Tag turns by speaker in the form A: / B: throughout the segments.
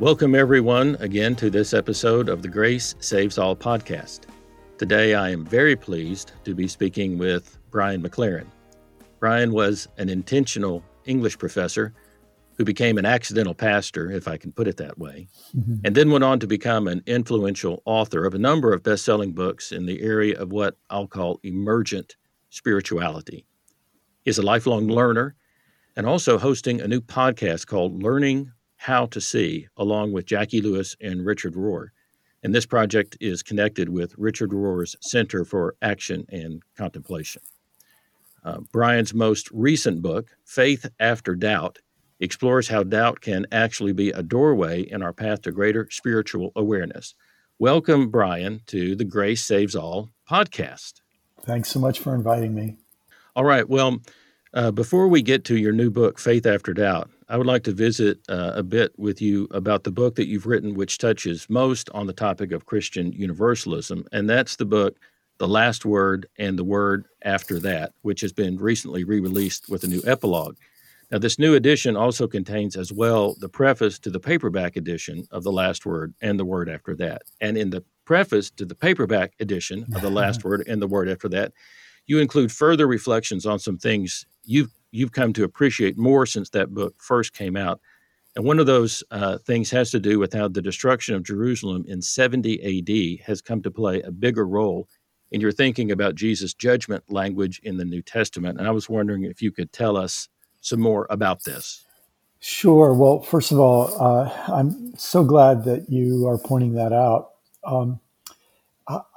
A: Welcome, everyone, again to this episode of the Grace Saves All podcast. Today, I am very pleased to be speaking with Brian McLaren. Brian was an intentional English professor who became an accidental pastor, if I can put it that way, mm-hmm. and then went on to become an influential author of a number of best selling books in the area of what I'll call emergent spirituality. He's a lifelong learner and also hosting a new podcast called Learning how to See, along with Jacqui Lewis and Richard Rohr. And this project is connected with Richard Rohr's Center for Action and Contemplation. Uh, Brian's most recent book, Faith After Doubt, explores how doubt can actually be a doorway in our path to greater spiritual awareness. Welcome, Brian, to the Grace Saves All podcast.
B: Thanks so much for inviting me.
A: All right. Well, uh, before we get to your new book, Faith After Doubt, I would like to visit uh, a bit with you about the book that you've written, which touches most on the topic of Christian universalism, and that's the book, The Last Word and the Word After That, which has been recently re released with a new epilogue. Now, this new edition also contains as well the preface to the paperback edition of The Last Word and the Word After That. And in the preface to the paperback edition of The Last Word and the Word After That, you include further reflections on some things you've you've come to appreciate more since that book first came out. And one of those uh, things has to do with how the destruction of Jerusalem in 70 AD has come to play a bigger role in your thinking about Jesus' judgment language in the New Testament. And I was wondering if you could tell us some more about this.
B: Sure. Well, first of all, uh, I'm so glad that you are pointing that out. Um,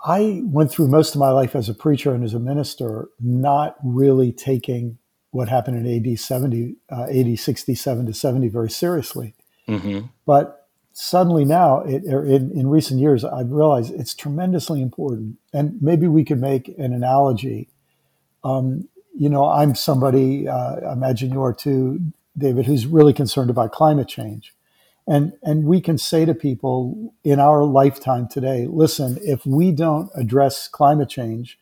B: I went through most of my life as a preacher and as a minister, not really taking what happened in AD 70, uh, AD 67 to 70 very seriously. Mm-hmm. But suddenly now, it, er, in, in recent years, I've realized it's tremendously important. And maybe we could make an analogy. Um, you know, I'm somebody, uh, I imagine you are too, David, who's really concerned about climate change. And, and we can say to people in our lifetime today, listen, if we don't address climate change,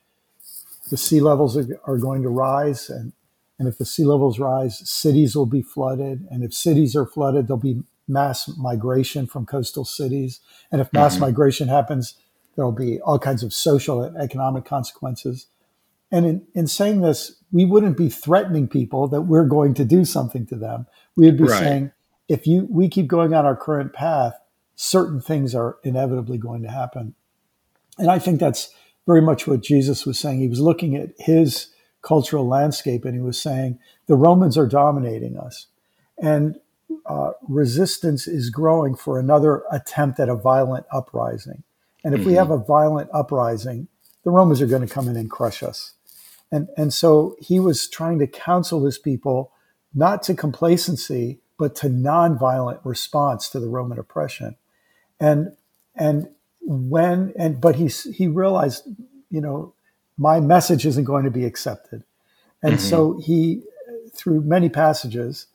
B: the sea levels are, are going to rise and and if the sea levels rise, cities will be flooded. And if cities are flooded, there'll be mass migration from coastal cities. And if mass mm-hmm. migration happens, there'll be all kinds of social and economic consequences. And in, in saying this, we wouldn't be threatening people that we're going to do something to them. We would be right. saying, if you we keep going on our current path, certain things are inevitably going to happen. And I think that's very much what Jesus was saying. He was looking at his cultural landscape, and he was saying the Romans are dominating us, and uh, resistance is growing for another attempt at a violent uprising. And if mm-hmm. we have a violent uprising, the Romans are going to come in and crush us. And and so he was trying to counsel his people not to complacency, but to nonviolent response to the Roman oppression. And and when and but he he realized, you know, my message isn't going to be accepted. And mm-hmm. so he, through many passages,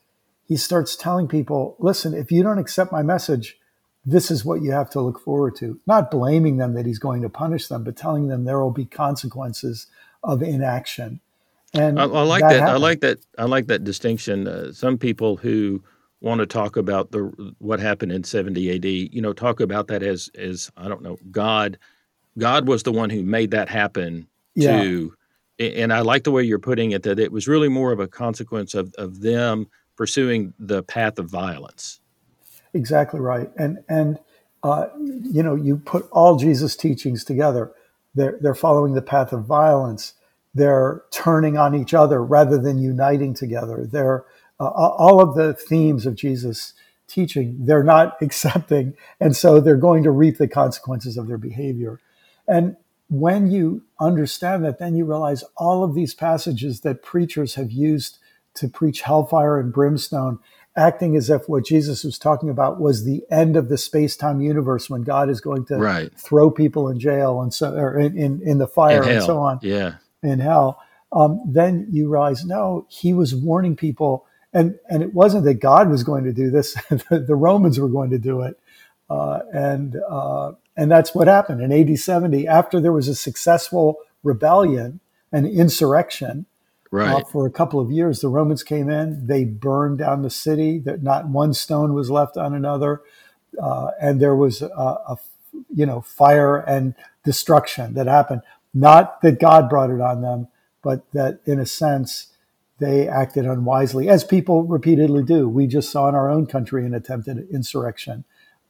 B: he starts telling people, listen, if you don't accept my message, this is what you have to look forward to. Not blaming them that he's going to punish them, but telling them there will be consequences of inaction.
A: And I, I like that. that I like that. I like that distinction. Uh, some people who want to talk about the what happened in 70 AD, you know, talk about that as as I don't know, God. God was the one who made that happen yeah. to and I like the way you're putting it that it was really more of a consequence of, of them pursuing the path of violence.
B: Exactly right. And and uh, you know, you put all Jesus' teachings together. They're they're following the path of violence. They're turning on each other rather than uniting together. They're uh, all of the themes of Jesus' teaching. They're not accepting, and so they're going to reap the consequences of their behavior. And when you understand that, then you realize all of these passages that preachers have used to preach hellfire and brimstone acting as if what Jesus was talking about was the end of the space time universe when God is going to
A: right.
B: throw people in jail and so or in, in, in the fire and so on.
A: Yeah.
B: In hell. Um, then you realize, no, he was warning people. And, and it wasn't that God was going to do this. the, Romans were going to do it. Uh, and, uh, and that's what happened in AD 70 after there was a successful rebellion, an insurrection,
A: uh, right.
B: Uh, for a couple of years. The Romans came in, they burned down the city. That not one stone was left on another, uh, and there was a, a, you know fire and destruction that happened. Not that God brought it on them, but that in a sense they acted unwisely, as people repeatedly do. We just saw in our own country an attempted insurrection,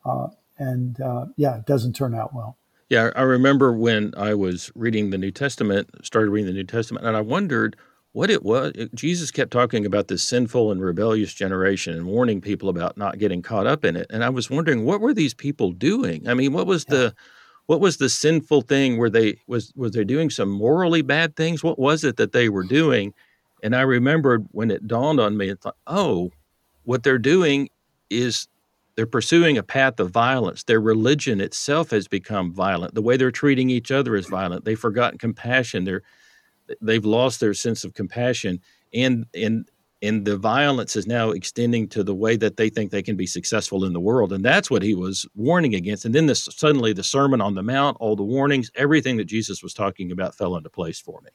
B: uh, and uh, yeah, it doesn't turn out well.
A: Yeah, I remember when I was reading the New Testament, started reading the New Testament, and I wondered what it was. Jesus kept talking about this sinful and rebellious generation and warning people about not getting caught up in it. And I was wondering, what were these people doing? I mean, what was yeah. the what was the sinful thing? Were they was was they doing some morally bad things? What was it that they were doing? And I remembered when it dawned on me, I thought, oh, what they're doing is they're pursuing a path of violence. Their religion itself has become violent. The way they're treating each other is violent. They've forgotten compassion. They're they've lost their sense of compassion and and and the violence is now extending to the way that they think they can be successful in the world and that's what he was warning against and then this suddenly the sermon on the mount all the warnings everything that jesus was talking about fell into place for me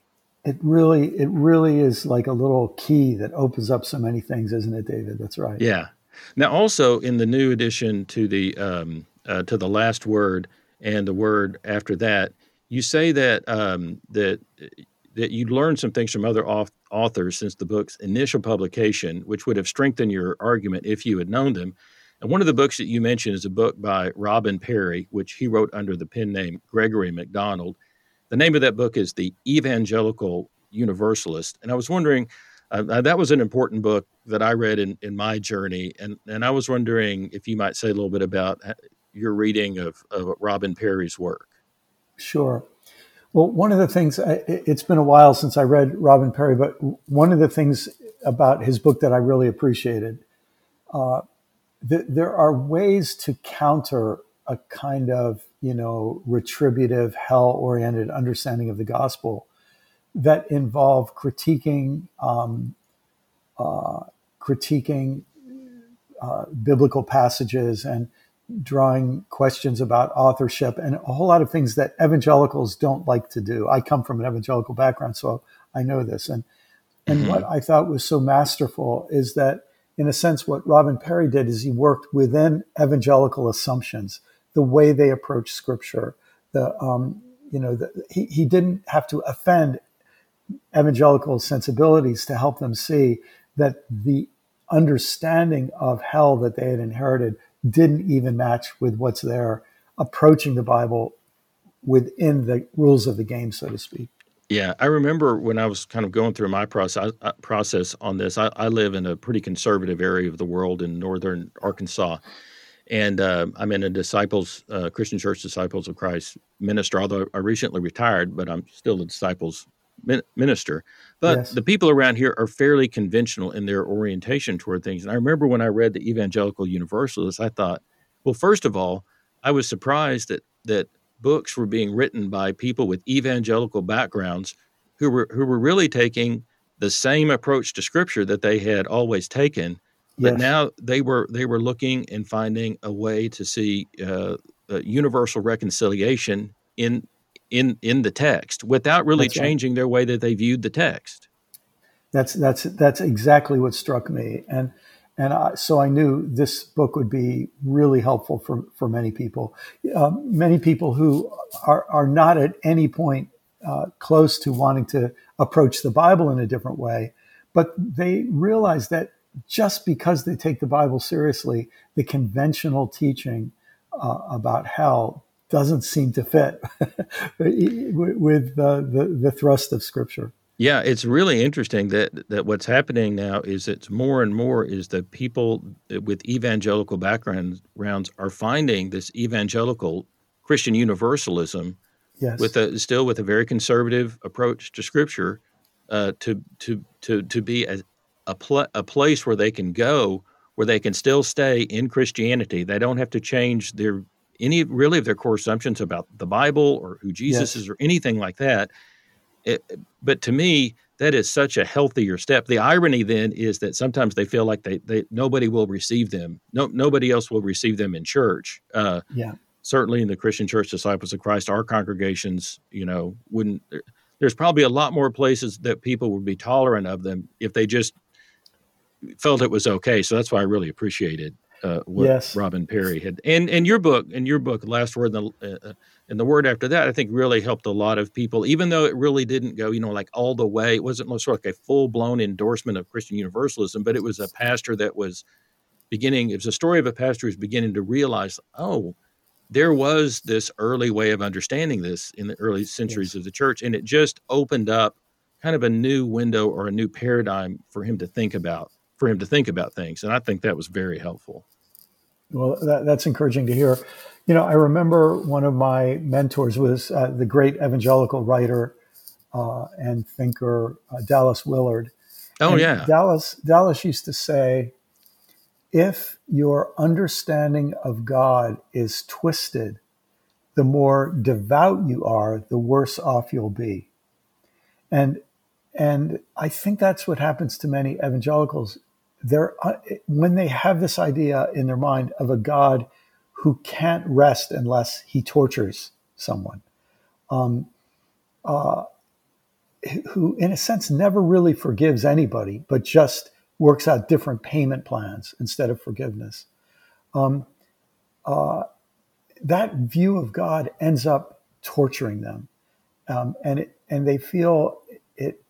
B: it really it really is like a little key that opens up so many things isn't it david that's right
A: yeah now also in the new addition to the um, uh, to the last word and the word after that you say that um, that that you'd learned some things from other authors since the book's initial publication, which would have strengthened your argument if you had known them. And one of the books that you mentioned is a book by Robin Parry, which he wrote under the pen name Gregory MacDonald. The name of that book is The Evangelical Universalist. And I was wondering, uh, that was an important book that I read in, in my journey. And, and I was wondering if you might say a little bit about uh, your reading of, of Robin Parry's work.
B: Sure. Well, one of the things, it's been a while since I read Robin Parry, but one of the things about his book that I really appreciated, uh, th- there are ways to counter a kind of, you know, retributive, hell oriented understanding of the gospel that involve critiquing, um, uh, critiquing uh, biblical passages and drawing questions about authorship and a whole lot of things that evangelicals don't like to do. I come from an evangelical background, so I know this. And and mm-hmm. what I thought was so masterful is that, in a sense, what Robin Parry did is he worked within evangelical assumptions, the way they approach Scripture. The um, you know the, he he didn't have to offend evangelical sensibilities to help them see that the understanding of hell that they had inherited didn't even match with what's there, approaching the Bible within the rules of the game, so to speak.
A: Yeah, I remember when I was kind of going through my process uh, process on this. I, I live in a pretty conservative area of the world in northern Arkansas, and uh, I'm in a disciples uh, Christian Church Disciples of Christ minister. Although I recently retired, but I'm still a disciples minister. But yes. the people around here are fairly conventional in their orientation toward things. And I remember when I read the Evangelical Universalist, I thought, well, first of all, I was surprised that that books were being written by people with evangelical backgrounds who were who were really taking the same approach to Scripture that they had always taken. But yes. now they were they were looking and finding a way to see uh, universal reconciliation in in in the text without really that's changing right. their way that they viewed the text.
B: That's that's that's exactly what struck me, and and I, so I knew this book would be really helpful for for many people, um, many people who are are not at any point uh, close to wanting to approach the Bible in a different way, but they realize that just because they take the Bible seriously, the conventional teaching uh, about hell doesn't seem to fit with uh, the, the thrust of Scripture.
A: Yeah, it's really interesting that that what's happening now is it's more and more is that people with evangelical backgrounds are finding this evangelical Christian universalism yes. with a still with a very conservative approach to Scripture uh, to to to to be a a, pl- a place where they can go where they can still stay in Christianity. They don't have to change their any really of their core assumptions about the Bible or who Jesus yes. is or anything like that. It, but to me, that is such a healthier step. The irony then is that sometimes they feel like they, they nobody will receive them. No, nobody else will receive them in church. Uh,
B: yeah.
A: Certainly in the Christian Church Disciples of Christ, our congregations, you know, wouldn't. There's probably a lot more places that people would be tolerant of them if they just felt it was okay. So that's why I really appreciated uh, what yes. Robin Parry had, and and your book, and your book, Last Word, and the, uh, and the word after that, I think really helped a lot of people. Even though it really didn't go, you know, like all the way. It wasn't sort of like a full blown endorsement of Christian Universalism, but it was a pastor that was beginning. It was a story of a pastor who's beginning to realize, oh, there was this early way of understanding this in the early centuries yes. of the church, and it just opened up kind of a new window or a new paradigm for him to think about for him to think about things. And I think that was very helpful.
B: Well, that, that's encouraging to hear. You know, I remember one of my mentors was uh, the great evangelical writer uh, and thinker uh, Dallas Willard.
A: Oh and yeah,
B: Dallas Dallas used to say, if your understanding of God is twisted, the more devout you are, the worse off you'll be. And and I think that's what happens to many evangelicals they're uh, when they have this idea in their mind of a God who can't rest unless he tortures someone, um, uh, who in a sense never really forgives anybody, but just works out different payment plans instead of forgiveness. Um, uh, that view of God ends up torturing them, um, and it, and they feel it,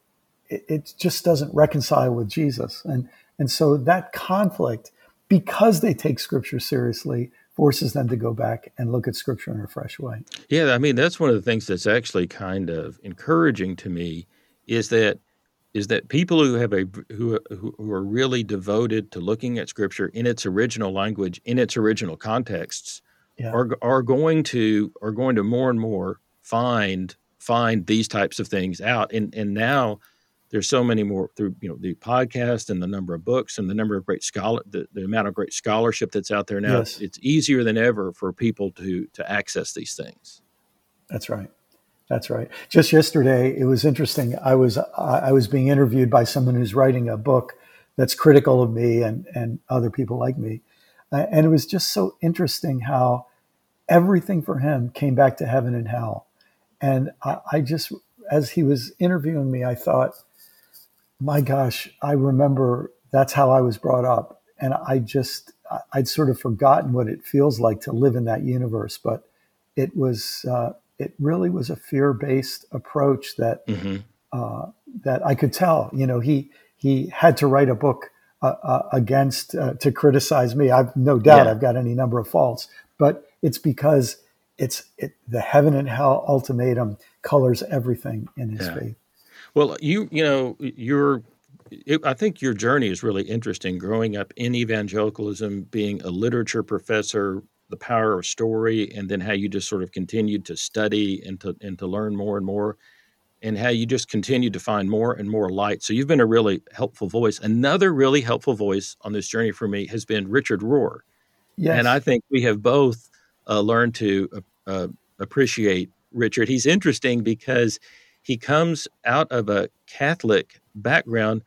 B: it, it just doesn't reconcile with Jesus and and so that conflict, because they take scripture seriously, forces them to go back and look at scripture in a fresh way.
A: Yeah, I mean that's one of the things that's actually kind of encouraging to me is that is that people who have a who who are really devoted to looking at scripture in its original language in its original contexts yeah. are are going to are going to more and more find find these types of things out and and now there's so many more through you know the podcast and the number of books and the number of great scholar the, the amount of great scholarship that's out there now yes. it's easier than ever for people to to access these things.
B: That's right. That's right. Just yesterday it was interesting. I was i was being interviewed by someone who's writing a book that's critical of me and and other people like me. And it was just so interesting how everything for him came back to heaven and hell. And I, I just as he was interviewing me i thought my gosh, I remember that's how I was brought up. And I just, I'd sort of forgotten what it feels like to live in that universe. But it was, uh, it really was a fear based approach that, mm-hmm. uh, that I could tell. You know, he, he had to write a book uh, uh against, uh, to criticize me. I've no doubt yeah. I've got any number of faults, but it's because it's it, the heaven and hell ultimatum colors everything in his yeah. faith.
A: Well, you you know your I think your journey is really interesting. Growing up in evangelicalism, being a literature professor, the power of story, and then how you just sort of continued to study and to and to learn more and more, and how you just continued to find more and more light. So you've been a really helpful voice. Another really helpful voice on this journey for me has been Richard Rohr, yes. and I think we have both uh, learned to uh, appreciate Richard. He's interesting because he comes out of a Catholic background,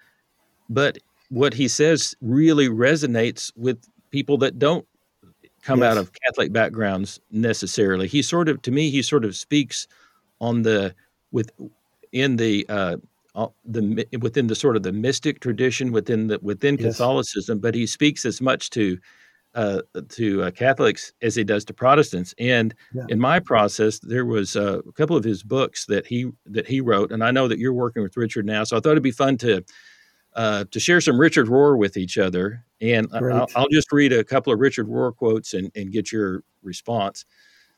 A: but what he says really resonates with people that don't come yes. out of Catholic backgrounds necessarily. He sort of, to me, he sort of speaks on the with in the uh, the within the sort of the mystic tradition within the within yes. Catholicism, but he speaks as much to uh, to uh, Catholics as he does to Protestants. And yeah. in my process, there was uh, a couple of his books that he that he wrote, and I know that you're working with Richard now, so I thought it'd be fun to uh, to share some Richard Rohr with each other. And I'll, I'll, just read a couple of Richard Rohr quotes and, and get your response.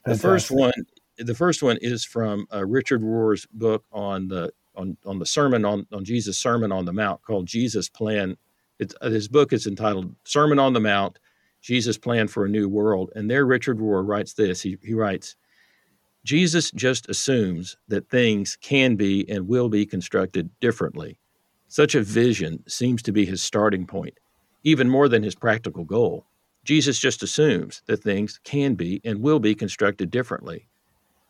A: The first one, the first one is from uh, Richard Rohr's book on the on on the sermon on on Jesus' Sermon on the Mount called Jesus Plan. It's, his book is entitled Sermon on the Mount Jesus' plan for a new world. And there, Richard Rohr writes this he, he writes, Jesus just assumes that things can be and will be constructed differently. Such a vision seems to be his starting point. even more than his practical goal. Jesus just assumes that things can be and will be constructed differently.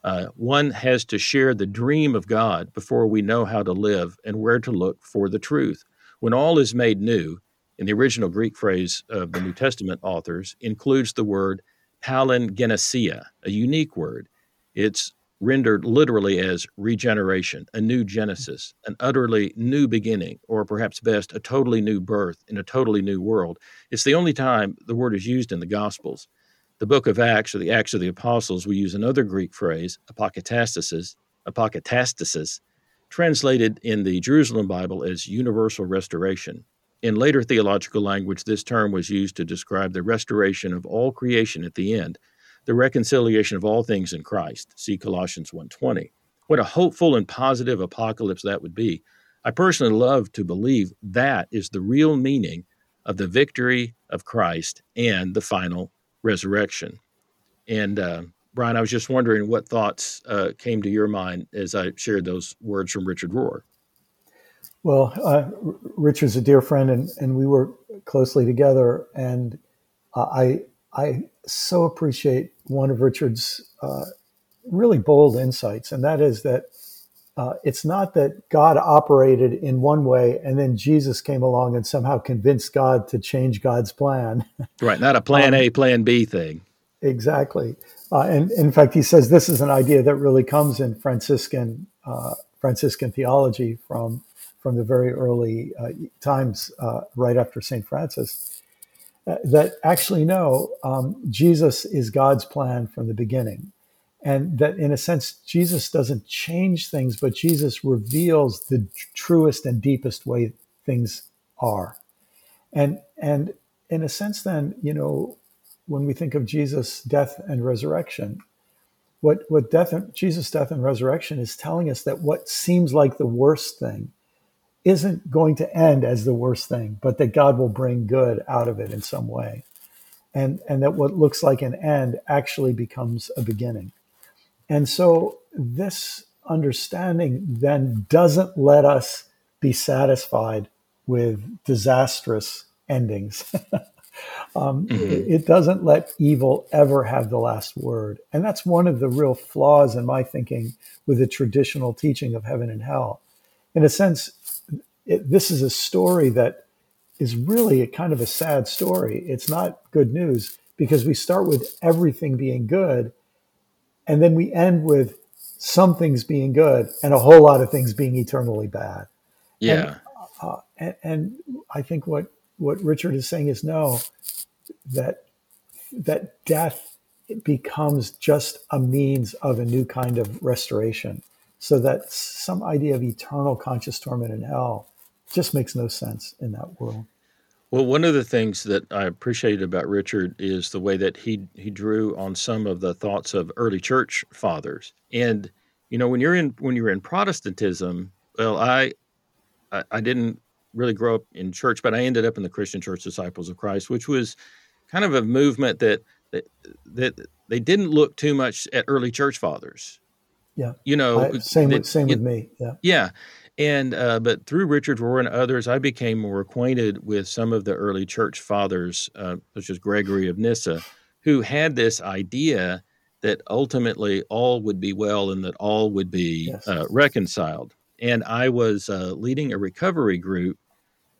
A: Uh, one has to share the dream of God before we know how to live and where to look for the truth. When all is made new, in the original Greek phrase of the New Testament authors, includes the word palingenesia, a unique word. It's rendered literally as regeneration, a new genesis, an utterly new beginning, or perhaps best, a totally new birth in a totally new world. It's the only time the word is used in the Gospels. The book of Acts, or the Acts of the Apostles, we use another Greek phrase, apokatastasis, apokatastasis, translated in the Jerusalem Bible as universal restoration. In later theological language, this term was used to describe the restoration of all creation at the end, the reconciliation of all things in Christ. See Colossians 1:20. What a hopeful and positive apocalypse that would be. I personally love to believe that is the real meaning of the victory of Christ and the final resurrection. And uh, Brian, I was just wondering what thoughts uh, came to your mind as I shared those words from Richard Rohr.
B: Well, uh, Richard's a dear friend, and, and we work closely together. And uh, I I so appreciate one of Richard's uh, really bold insights, and that is that uh, it's not that God operated in one way and then Jesus came along and somehow convinced God to change God's plan.
A: Right, not a plan um, A, plan B thing.
B: Exactly. Uh, and in fact, he says this is an idea that really comes in Franciscan uh, Franciscan theology from from the very early uh, times, uh, right after Saint Francis that actually no, um, Jesus is God's plan from the beginning. And that in a sense, Jesus doesn't change things, but Jesus reveals the truest and deepest way things are. And, and in a sense, then, you know, when we think of Jesus' death and resurrection, what, what death Jesus' death and resurrection is telling us that what seems like the worst thing isn't going to end as the worst thing, but that God will bring good out of it in some way. And, and that what looks like an end actually becomes a beginning. And so this understanding then doesn't let us be satisfied with disastrous endings. um, mm-hmm. it, it doesn't let evil ever have the last word. And that's one of the real flaws in my thinking with the traditional teaching of heaven and hell. In a sense, it, this is a story that is really a kind of a sad story. It's not good news because we start with everything being good and then we end with some things being good and a whole lot of things being eternally bad.
A: Yeah.
B: And, uh, and, and I think what, what Richard is saying is no, that, that death becomes just a means of a new kind of restoration. So that some idea of eternal conscious torment in hell just makes no sense in that world.
A: Well, one of the things that I appreciated about Richard is the way that he he drew on some of the thoughts of early church fathers. And you know, when you're in when you're in Protestantism, well, I I, I didn't really grow up in church, but I ended up in the Christian Church Disciples of Christ, which was kind of a movement that that, that they didn't look too much at early church fathers.
B: Yeah,
A: you know,
B: I, same with, same with me. Yeah,
A: yeah, and uh, but through Richard Rohr and others, I became more acquainted with some of the early church fathers, uh, such as Gregory of Nyssa, who had this idea that ultimately all would be well and that all would be yes. uh, reconciled. And I was uh, leading a recovery group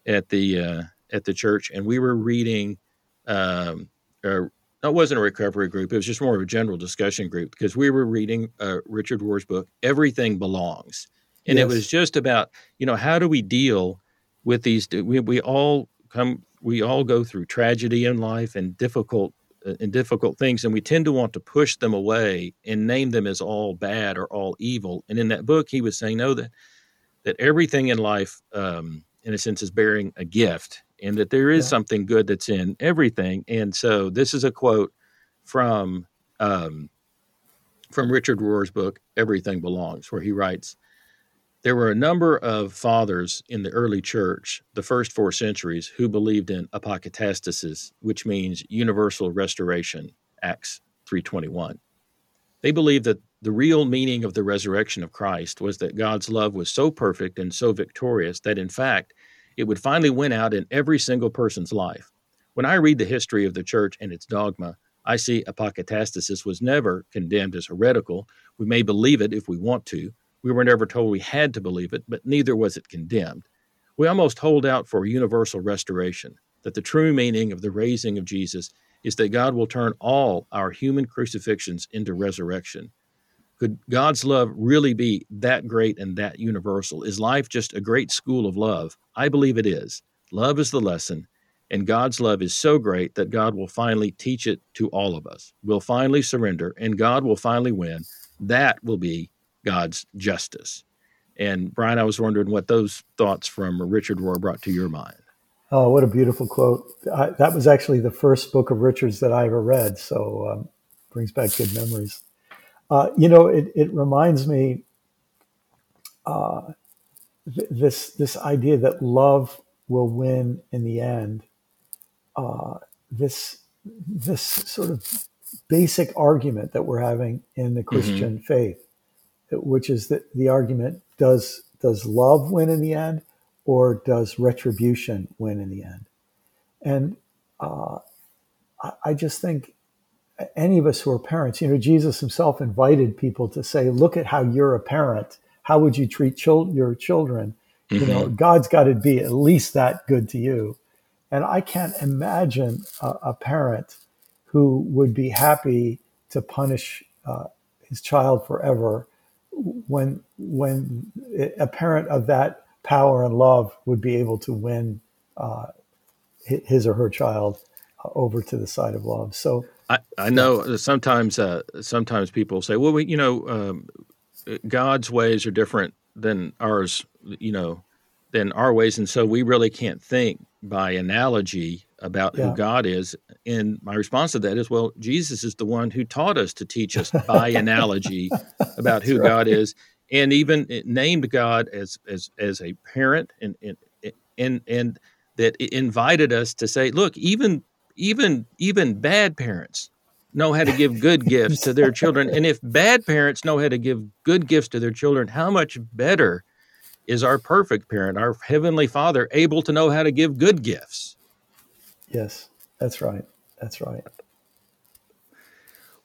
A: at the uh, at the church, and we were reading. Um, it wasn't a recovery group; it was just more of a general discussion group because we were reading uh, Richard Rohr's book, "Everything Belongs." And yes. it was just about you know how do we deal with these we, we all come we all go through tragedy in life and difficult uh, and difficult things and we tend to want to push them away and name them as all bad or all evil and in that book he was saying no that that everything in life um, in a sense is bearing a gift and that there is yeah. something good that's in everything and so this is a quote from um, from richard rohr's book everything belongs where he writes there were a number of fathers in the early church, the first four centuries, who believed in apokatastasis, which means universal restoration, Acts 3:21. They believed that the real meaning of the resurrection of Christ was that God's love was so perfect and so victorious that in fact it would finally win out in every single person's life. When I read the history of the church and its dogma, I see apokatastasis was never condemned as heretical. We may believe it if we want to. We were never told we had to believe it, but neither was it condemned. We almost hold out for universal restoration, that the true meaning of the raising of Jesus is that God will turn all our human crucifixions into resurrection. Could God's love really be that great and that universal? Is life just a great school of love? I believe it is. Love is the lesson, and God's love is so great that God will finally teach it to all of us. We'll finally surrender, and God will finally win. That will be God's justice. And Brian, I was wondering what those thoughts from Richard Rohr brought to your mind.
B: Oh, what a beautiful quote! I, that was actually the first book of Richard's that I ever read, so um, brings back good memories. Uh, you know, it, it reminds me uh, th- this this idea that love will win in the end. Uh, this this sort of basic argument that we're having in the mm-hmm. Christian mm-hmm. faith, which is that the argument does does love win in the end, or does retribution win in the end? And uh, I, I just think any of us who are parents, you know, Jesus himself invited people to say, look at how you're a parent. How would you treat chil- your children? Mm-hmm. You know, mm-hmm. God's got to be at least that good to you. And I can't imagine a, a parent who would be happy to punish uh, his child forever when when a parent of that power and love would be able to win uh, his or her child uh, over to the side of love. So
A: I, I know sometimes uh, sometimes people say, well, we, you know, um, God's ways are different than ours, you know, than our ways, and so we really can't think by analogy about yeah. who God is. And my response to that is, well, Jesus is the one who taught us to teach us by analogy about who right. God is, and even named God as as as a parent, and and and and that invited us to say, look, even even even bad parents know how to give good gifts to their children and if bad parents know how to give good gifts to their children how much better is our perfect parent our heavenly father able to know how to give good gifts
B: yes that's right that's right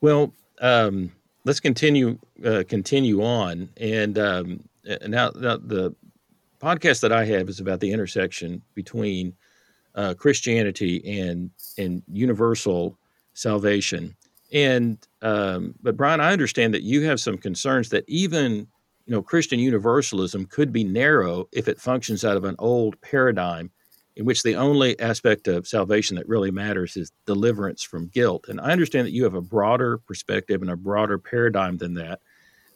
A: well um, let's continue uh, continue on and um, now, now the podcast that i have is about the intersection between uh, Christianity and and universal salvation. And um, but Brian, I understand that you have some concerns that even you know Christian universalism could be narrow if it functions out of an old paradigm in which the only aspect of salvation that really matters is deliverance from guilt. And I understand that you have a broader perspective and a broader paradigm than that.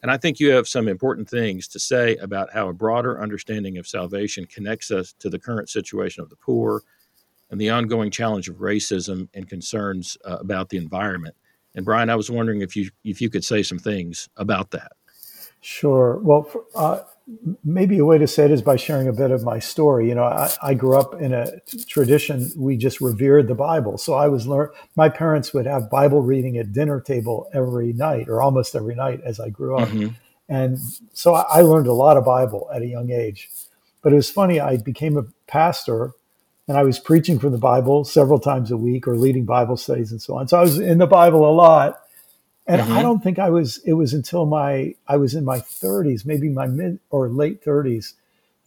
A: And I think you have some important things to say about how a broader understanding of salvation connects us to the current situation of the poor, and the ongoing challenge of racism and concerns uh, about the environment. And Brian, I was wondering if you if you could say some things about that.
B: Sure. Well, uh, maybe a way to say it is by sharing a bit of my story. You know, I, I grew up in a tradition we just revered the Bible. So I was learn. My parents would have Bible reading at dinner table every night, or almost every night, as I grew up. Mm-hmm. And so I learned a lot of Bible at a young age. But it was funny. I became a pastor and I was preaching from the Bible several times a week or leading Bible studies and so on. So I was in the Bible a lot. And mm-hmm. I don't think I was, it was until my, I was in my 30s, maybe my mid or late 30s,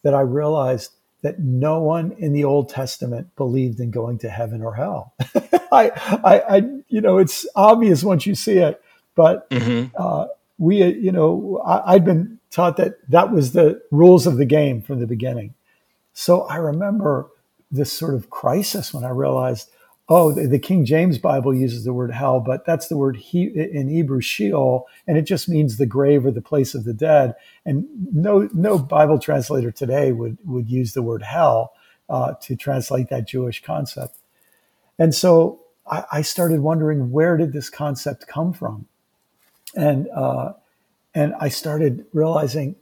B: that I realized that no one in the Old Testament believed in going to heaven or hell. I, I, I, you know, it's obvious once you see it, but mm-hmm. uh, we, you know, I, I'd been taught that that was the rules of the game from the beginning. So I remember this sort of crisis when I realized, oh, the, King James Bible uses the word hell, but that's the word he, in Hebrew Sheol, and it just means the grave or the place of the dead. And no no Bible translator today would would use the word hell uh, to translate that Jewish concept. And so I, I, started wondering where did this concept come from, and uh, and I started realizing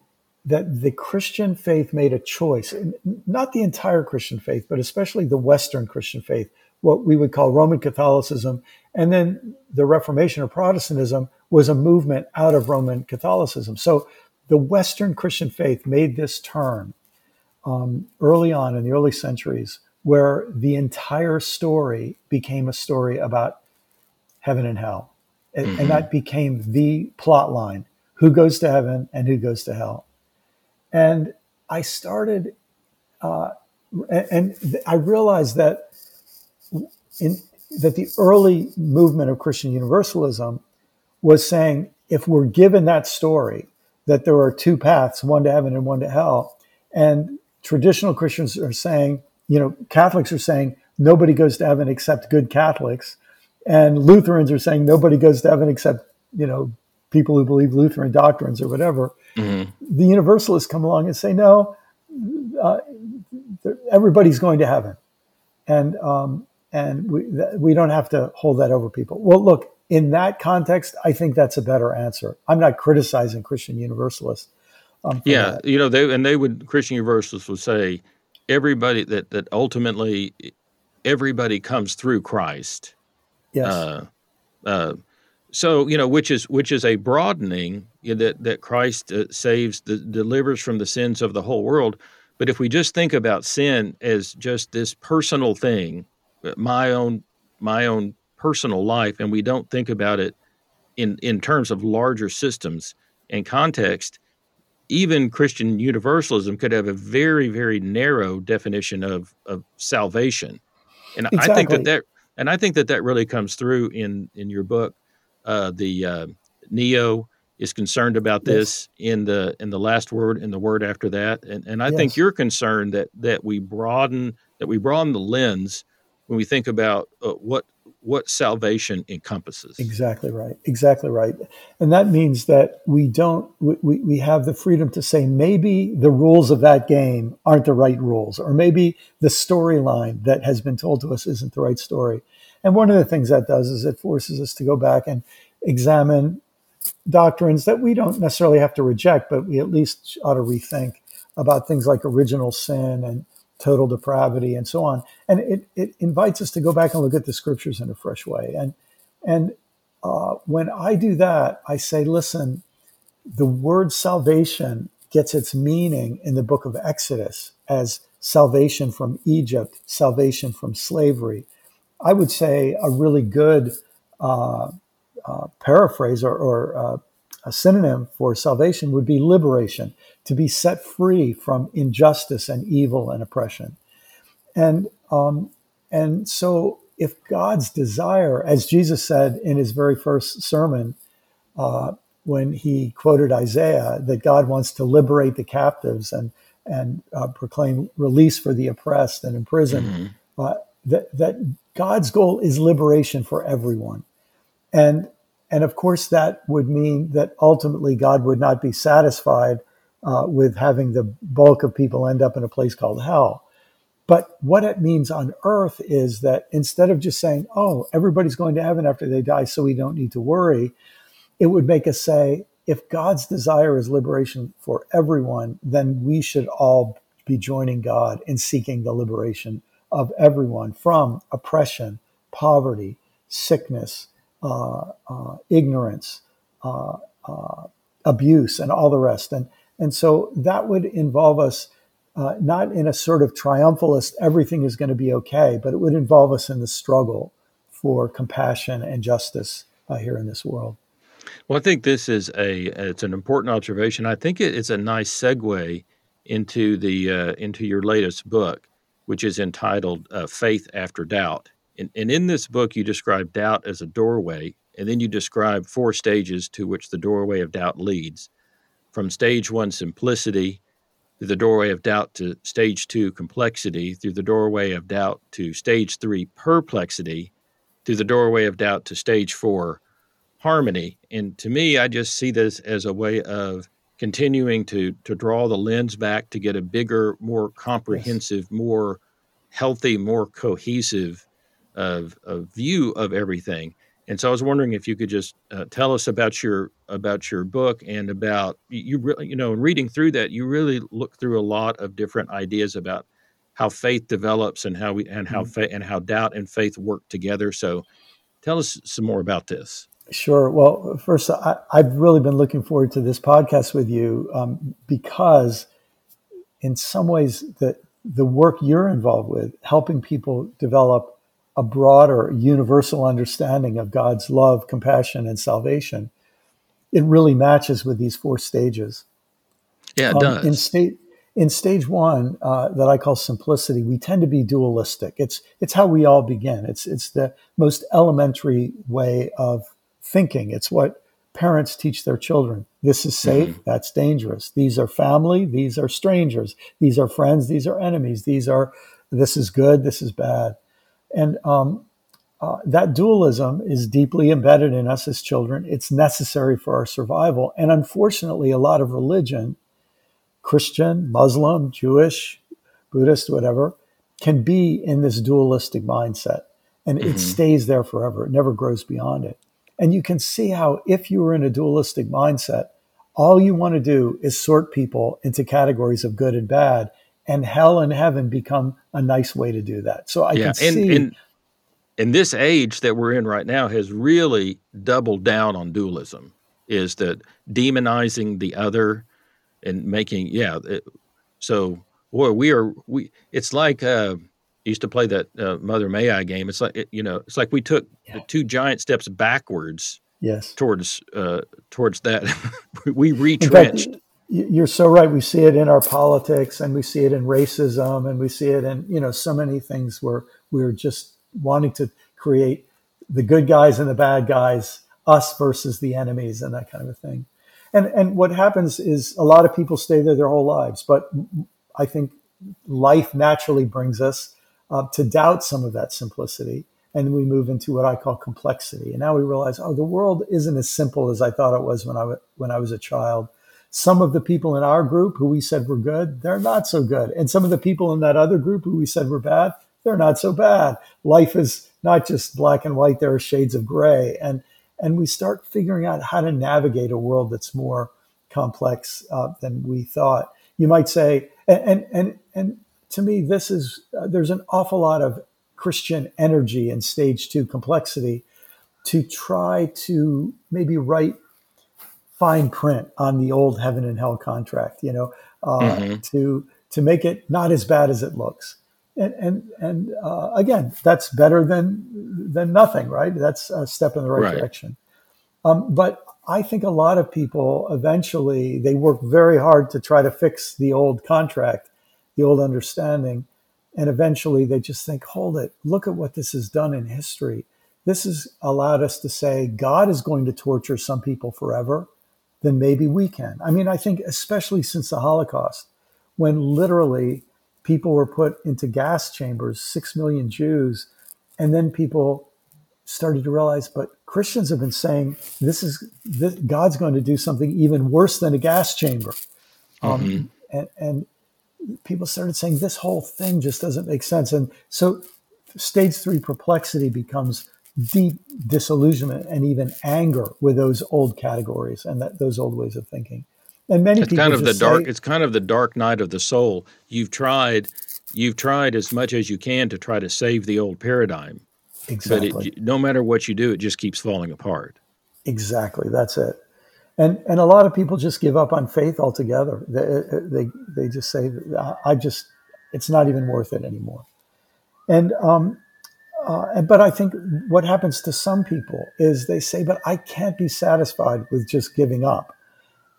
B: that the Christian faith made a choice, not the entire Christian faith, but especially the Western Christian faith, what we would call Roman Catholicism. And then the Reformation or Protestantism was a movement out of Roman Catholicism. So the Western Christian faith made this turn um, early on in the early centuries where the entire story became a story about heaven and hell. And, mm-hmm. and that became the plot line who goes to heaven and who goes to hell. And I started, uh, and I realized that in that the early movement of Christian universalism was saying if we're given that story that there are two paths, one to heaven and one to hell, and traditional Christians are saying, you know, Catholics are saying nobody goes to heaven except good Catholics, and Lutherans are saying nobody goes to heaven except you know people who believe Lutheran doctrines or whatever. Mm-hmm. The Universalists come along and say no, uh, everybody's going to heaven, and um, and we we don't have to hold that over people. Well, look in that context, I think that's a better answer. I'm not criticizing Christian Universalists.
A: Um, yeah, that. you know, they and they would Christian Universalists would say everybody that that ultimately everybody comes through Christ.
B: Yes. Uh,
A: uh, so you know, which is which is a broadening you know, that that Christ uh, saves, the, delivers from the sins of the whole world. But if we just think about sin as just this personal thing, my own my own personal life, and we don't think about it in in terms of larger systems and context, even Christian universalism could have a very, very narrow definition of, of salvation. And exactly. I think that that, and I think that that really comes through in, in your book. Uh, the uh, Neo is concerned about this yes. in the in the last word and the word after that, and and I yes. think you're concerned that that we broaden that we broaden the lens when we think about uh, what what salvation encompasses.
B: Exactly right. Exactly right. And that means that we don't, we, we have the freedom to say maybe the rules of that game aren't the right rules, or maybe the storyline that has been told to us isn't the right story. And one of the things that does is it forces us to go back and examine doctrines that we don't necessarily have to reject, but we at least ought to rethink about things like original sin and total depravity and so on. And it, it invites us to go back and look at the scriptures in a fresh way. And, and uh, when I do that, I say, listen, the word salvation gets its meaning in the book of Exodus as salvation from Egypt, salvation from slavery. I would say a really good uh, uh, paraphrase or, or uh, a synonym for salvation would be liberation to be set free from injustice and evil and oppression. And, um, and so, if God's desire, as Jesus said in his very first sermon, uh, when he quoted Isaiah, that God wants to liberate the captives and, and uh, proclaim release for the oppressed and imprisoned, mm-hmm. uh, that, that God's goal is liberation for everyone. And, and of course, that would mean that ultimately God would not be satisfied uh, with having the bulk of people end up in a place called hell. But what it means on earth is that instead of just saying, oh, everybody's going to heaven after they die, so we don't need to worry, it would make us say, if God's desire is liberation for everyone, then we should all be joining God in seeking the liberation of everyone from oppression, poverty, sickness, uh, uh, ignorance, uh, uh abuse, and all the rest. And and so that would involve us uh, not in a sort of triumphalist, everything is going to be okay, but it would involve us in the struggle for compassion and justice uh, here in this world.
A: Well, I think this is a it's an important observation. I think it's a nice segue into the uh, into your latest book, which is entitled uh, "Faith After Doubt." And, and in this book, you describe doubt as a doorway, and then you describe four stages to which the doorway of doubt leads from stage one simplicity through the doorway of doubt to stage two complexity, through the doorway of doubt to stage three perplexity, through the doorway of doubt to stage four harmony. And to me, I just see this as a way of continuing to to draw the lens back to get a bigger, more comprehensive, yes. more healthy, more cohesive of, of view of everything. And so I was wondering if you could just uh, tell us about your about your book and about you really you know in reading through that you really look through a lot of different ideas about how faith develops and how we and how mm-hmm. faith and how doubt and faith work together. So tell us some more about this.
B: Sure. Well, first, I, have really been looking forward to this podcast with you um, because in some ways, the the work you're involved with, helping people develop a broader, universal understanding of God's love, compassion, and salvation, it really matches with these four stages.
A: Yeah, it um, does.
B: In state in stage one, uh, that I call simplicity, we tend to be dualistic. It's it's how we all begin. It's it's the most elementary way of thinking. It's what parents teach their children. This is safe. Mm-hmm. That's dangerous. These are family. These are strangers. These are friends. These are enemies. These are this is good. This is bad. And um, uh, that dualism is deeply embedded in us as children. It's necessary for our survival. And unfortunately, a lot of religion, Christian, Muslim, Jewish, Buddhist, whatever, can be in this dualistic mindset. And mm-hmm. it stays there forever. It never grows beyond it. And you can see how, if you were in a dualistic mindset, all you want to do is sort people into categories of good and bad, and hell and heaven become a nice way to do that. So I yeah, can and, see.
A: And, and this age that we're in right now has really doubled down on dualism. Is that demonizing the other and making yeah? It, so boy, we are we. It's like uh, used to play that uh, Mother May I game. It's like it, you know, it's like we took yeah. two giant steps backwards.
B: Yes.
A: Towards uh, towards that, we retrenched. Fact,
B: you're so right. We see it in our politics, and we see it in racism, and we see it in you know so many things where we're just wanting to create the good guys and the bad guys, us versus the enemies, and that kind of a thing. And and what happens is a lot of people stay there their whole lives, but I think life naturally brings us uh, to doubt some of that simplicity. And we move into what I call complexity. And now we realize, oh, the world isn't as simple as I thought it was when I, w- when I was a child. Some of the people in our group who we said were good, they're not so good. And some of the people in that other group who we said were bad, they're not so bad. Life is not just black and white, there are shades of gray. And, and we start figuring out how to navigate a world that's more complex uh, than we thought. You might say, and, and, and, to me, this is uh, there's an awful lot of Christian energy in stage two complexity to try to maybe write fine print on the old heaven and hell contract, you know, uh, mm-hmm. to to make it not as bad as it looks. And and and uh, again, that's better than than nothing, right? That's a step in the right, right. direction. Um, but I think a lot of people eventually they work very hard to try to fix the old contract the old understanding. And eventually they just think, hold it, look at what this has done in history. This has allowed us to say God is going to torture some people forever, then maybe we can. I mean, I think especially since the Holocaust, when literally people were put into gas chambers, six million Jews, and then people started to realize, but Christians have been saying this is this, God's going to do something even worse than a gas chamber. Um, mm-hmm. and, and people started saying this whole thing just doesn't make sense. And so stage three perplexity becomes deep disillusionment and even anger with those old categories and that, those old ways of thinking. And many
A: it's
B: people
A: kind of the dark.
B: Say,
A: it's kind of the dark night of the soul. You've tried, you've tried as much as you can to try to save the old paradigm.
B: Exactly.
A: But it, no matter what you do, it just keeps falling apart.
B: Exactly. That's it and and a lot of people just give up on faith altogether. They they, they just say, I just it's not even worth it anymore. And um, uh, but I think what happens to some people is they say, but I can't be satisfied with just giving up.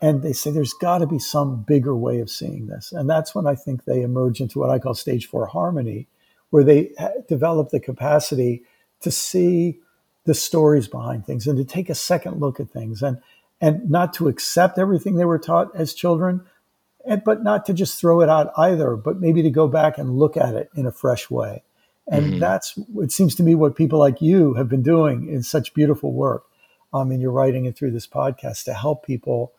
B: And they say there's got to be some bigger way of seeing this. And that's when I think they emerge into what I call stage four harmony, where they develop the capacity to see the stories behind things and to take a second look at things. And and not to accept everything they were taught as children, and, but not to just throw it out either, but maybe to go back and look at it in a fresh way. And mm-hmm. that's, it seems to me, what people like you have been doing in such beautiful work um, in your writing and through this podcast to help people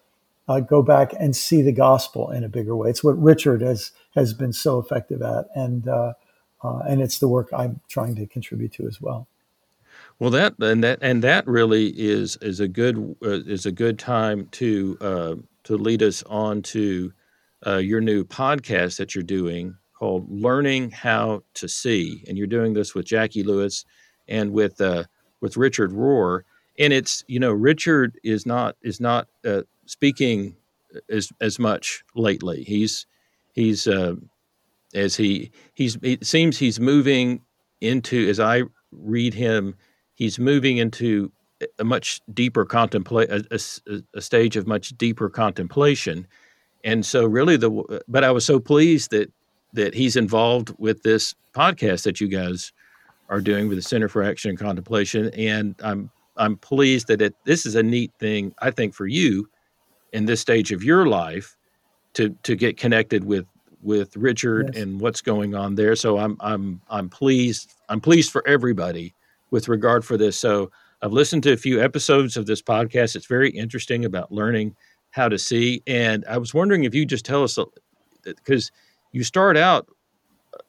B: uh, go back and see the gospel in a bigger way. It's what Richard has has been so effective at, and uh, uh, and it's the work I'm trying to contribute to as well.
A: Well, that and that and that really is is a good uh, is a good time to uh, to lead us on to uh, your new podcast that you're doing called "Learning How to See," and you're doing this with Jacqui Lewis and with uh, with Richard Rohr. And it's you know Richard is not is not uh, speaking as as much lately. He's he's uh, as he he's it seems he's moving into as I read him, he's moving into a much deeper contemplate a, a, a, stage of much deeper contemplation and so really the but i was so pleased that that he's involved with this podcast that you guys are doing with the center for action and contemplation and i'm i'm pleased that it this is a neat thing i think for you in this stage of your life to to get connected with with richard yes. and what's going on there so i'm i'm i'm pleased i'm pleased for everybody with regard for this so I've listened to a few episodes of this podcast. It's very interesting about learning how to see. And I was wondering if you just tell us because you start out,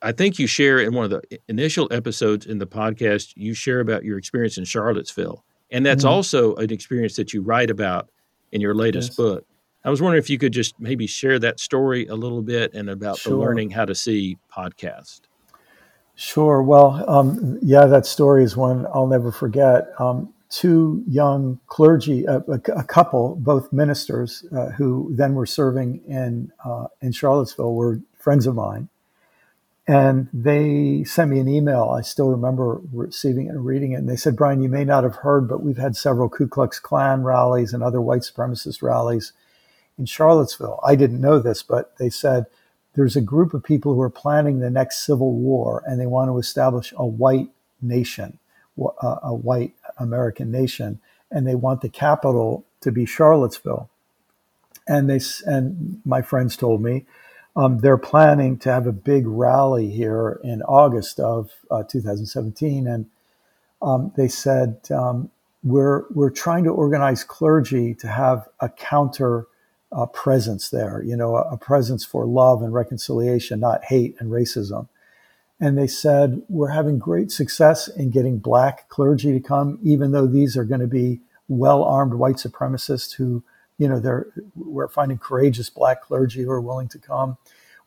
A: I think you share in one of the initial episodes in the podcast, you share about your experience in Charlottesville. And that's mm-hmm. also an experience that you write about in your latest yes. book. I was wondering if you could just maybe share that story a little bit and about sure. the learning how to see podcast.
B: Sure. Well, um, yeah, that story is one I'll never forget. Um, two young clergy, a, a, couple, both ministers, uh, who then were serving in uh, in Charlottesville, were friends of mine, and they sent me an email. I still remember receiving it and reading it. And they said, "Brian, you may not have heard, but we've had several Ku Klux Klan rallies and other white supremacist rallies in Charlottesville." I didn't know this, but they said there's a group of people who are planning the next civil war and they want to establish a white nation, uh, a white American nation, and they want the capital to be Charlottesville. And they and my friends told me um, they're planning to have a big rally here in August of uh, 2017, and um, they said um, we're we're trying to organize clergy to have a counter uh, presence there, you know, a, a presence for love and reconciliation, not hate and racism. And they said, We're having great success in getting black clergy to come, even though these are going to be well armed white supremacists who, you know, they're, we're finding courageous black clergy who are willing to come.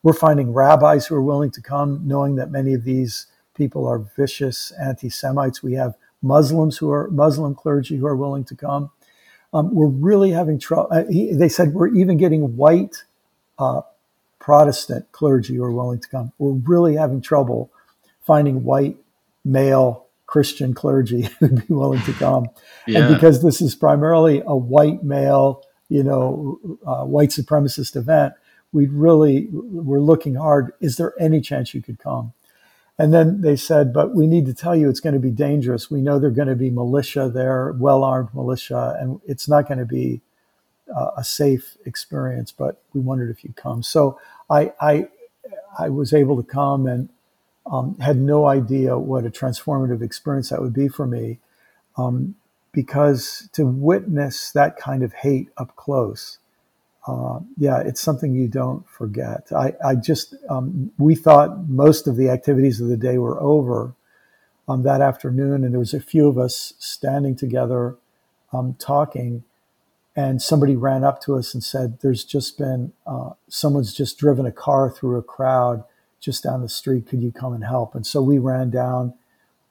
B: We're finding rabbis who are willing to come, knowing that many of these people are vicious anti Semites. We have Muslims who are Muslim clergy who are willing to come. Um, we're really having trouble. Uh, they said we're even getting white uh, Protestant clergy who are willing to come. We're really having trouble finding white male Christian clergy who'd be willing to come. Yeah. And because this is primarily a white male, you know, uh, white supremacist event, we really we're looking hard. Is there any chance you could come? And then they said, but we need to tell you it's going to be dangerous. We know they're going to be militia there, well armed militia, and it's not going to be uh, a safe experience. But we wondered if you'd come. So I, I, I was able to come and um, had no idea what a transformative experience that would be for me. Um, because to witness that kind of hate up close uh, yeah, it's something you don't forget. I, I just, um, we thought most of the activities of the day were over um, that afternoon, and there was a few of us standing together um, talking, and somebody ran up to us and said, "There's just been uh, someone's just driven a car through a crowd just down the street. Could you come and help?" And so we ran down.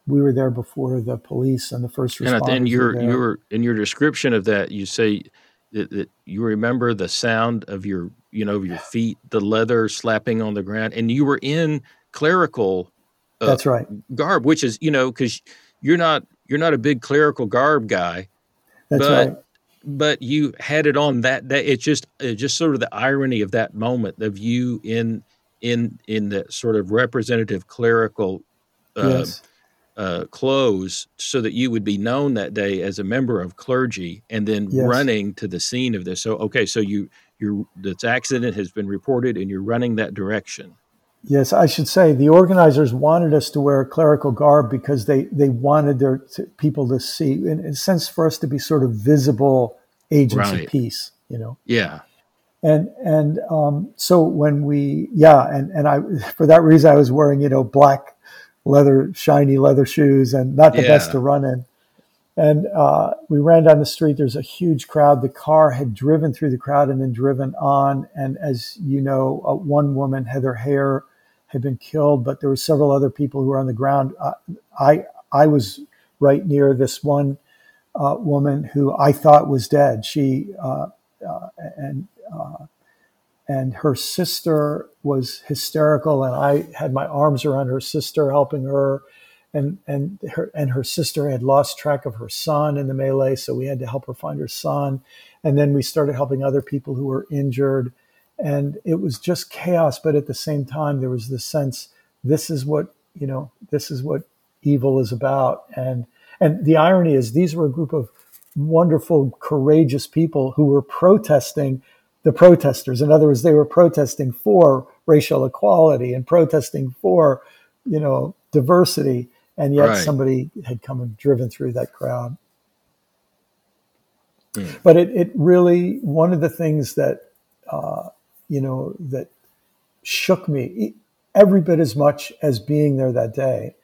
B: We were there before the police and the first responders.
A: And your your in your description of that, you say that, that you remember the sound of your you know your feet the leather slapping on the ground and you were in clerical
B: uh, that's right.
A: garb which is you know because you're not you're not a big clerical garb guy
B: that's
A: but,
B: right.
A: but you had it on that day it's just it's just sort of the irony of that moment of you in in in the sort of representative clerical uh, yes uh, clothes so that you would be known that day as a member of clergy and then yes. running to the scene of this so okay so you you this accident has been reported and you're running that direction
B: yes i should say the organizers wanted us to wear clerical garb because they they wanted their to, people to see in, in a sense for us to be sort of visible agents right. of peace you know
A: yeah
B: and and um, so when we yeah and and I for that reason I was wearing you know black leather, shiny leather shoes, and not the yeah. best to run in. And uh, we ran down the street. There's a huge crowd. The car had driven through the crowd and then driven on. And as you know, uh, one woman, Heather Heyer, had been killed, but there were several other people who were on the ground. Uh, I I was right near this one uh, woman who I thought was dead. She uh, uh, and and her sister was hysterical, and I had my arms around her sister, helping her, and and her and her sister had lost track of her son in the melee, so we had to help her find her son, and then we started helping other people who were injured, and it was just chaos. But at the same time, there was this sense: this is what you know, this is what evil is about, and and the irony is, these were a group of wonderful, courageous people who were protesting the protesters. In other words, they were protesting for racial equality and protesting for, you know, diversity. And yet right. somebody had come and driven through that crowd. Mm. But it, it really, one of the things that, uh, you know, that shook me every bit as much as being there that day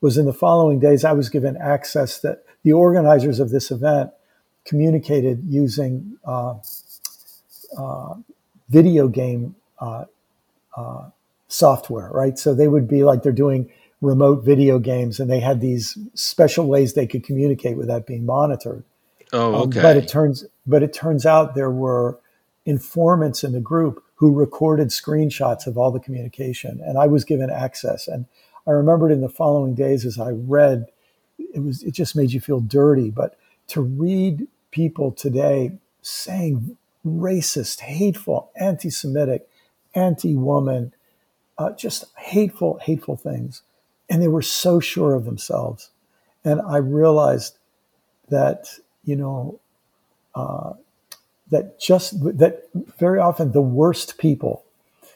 B: was in the following days, I was given access that the organizers of this event communicated using uh, uh, video game uh, uh, software, right? So they would be like they're doing remote video games, and they had these special ways they could communicate without being monitored.
A: Oh, okay.
B: Um, but it turns, but it turns out there were informants in the group who recorded screenshots of all the communication, and I was given access. And I remembered in the following days as I read, it was it just made you feel dirty. But to read people today saying racist, hateful, anti Semitic, anti woman, uh, just hateful, hateful things. And they were so sure of themselves. And I realized that, you know, uh, that just that very often the worst people,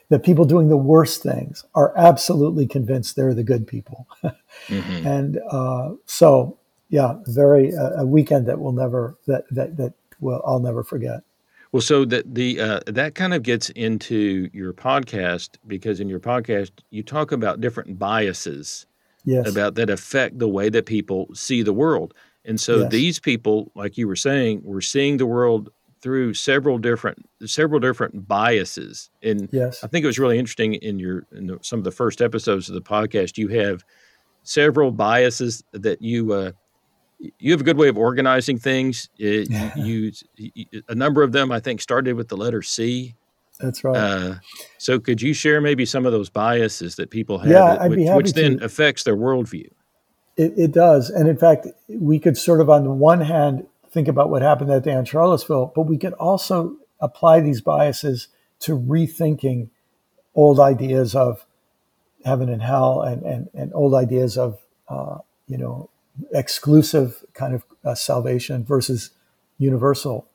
B: the people doing the worst things, are absolutely convinced they're the good people. mm-hmm. And uh, so, yeah, very uh, a weekend that will never that that that will I'll never forget.
A: Well, so that the uh, that kind of gets into your podcast because in your podcast you talk about different biases
B: yes.
A: about that affect the way that people see the world. And so yes. these people, like you were saying, were seeing the world through several different several different biases. And
B: yes.
A: I think it was really interesting in your in the, some of the first episodes of the podcast. You have several biases that you uh, you have a good way of organizing things. It, you, you, a number of them, I think, started with the letter C.
B: That's right. Uh,
A: so, could you share maybe some of those biases that people have,
B: yeah,
A: which, which then affects their worldview?
B: It, it, does, and in fact, we could sort of, on the one hand, think about what happened that day in Charlottesville, but we could also apply these biases to rethinking old ideas of heaven and hell, and and, and old ideas of uh, you know exclusive kind of uh, salvation versus universal.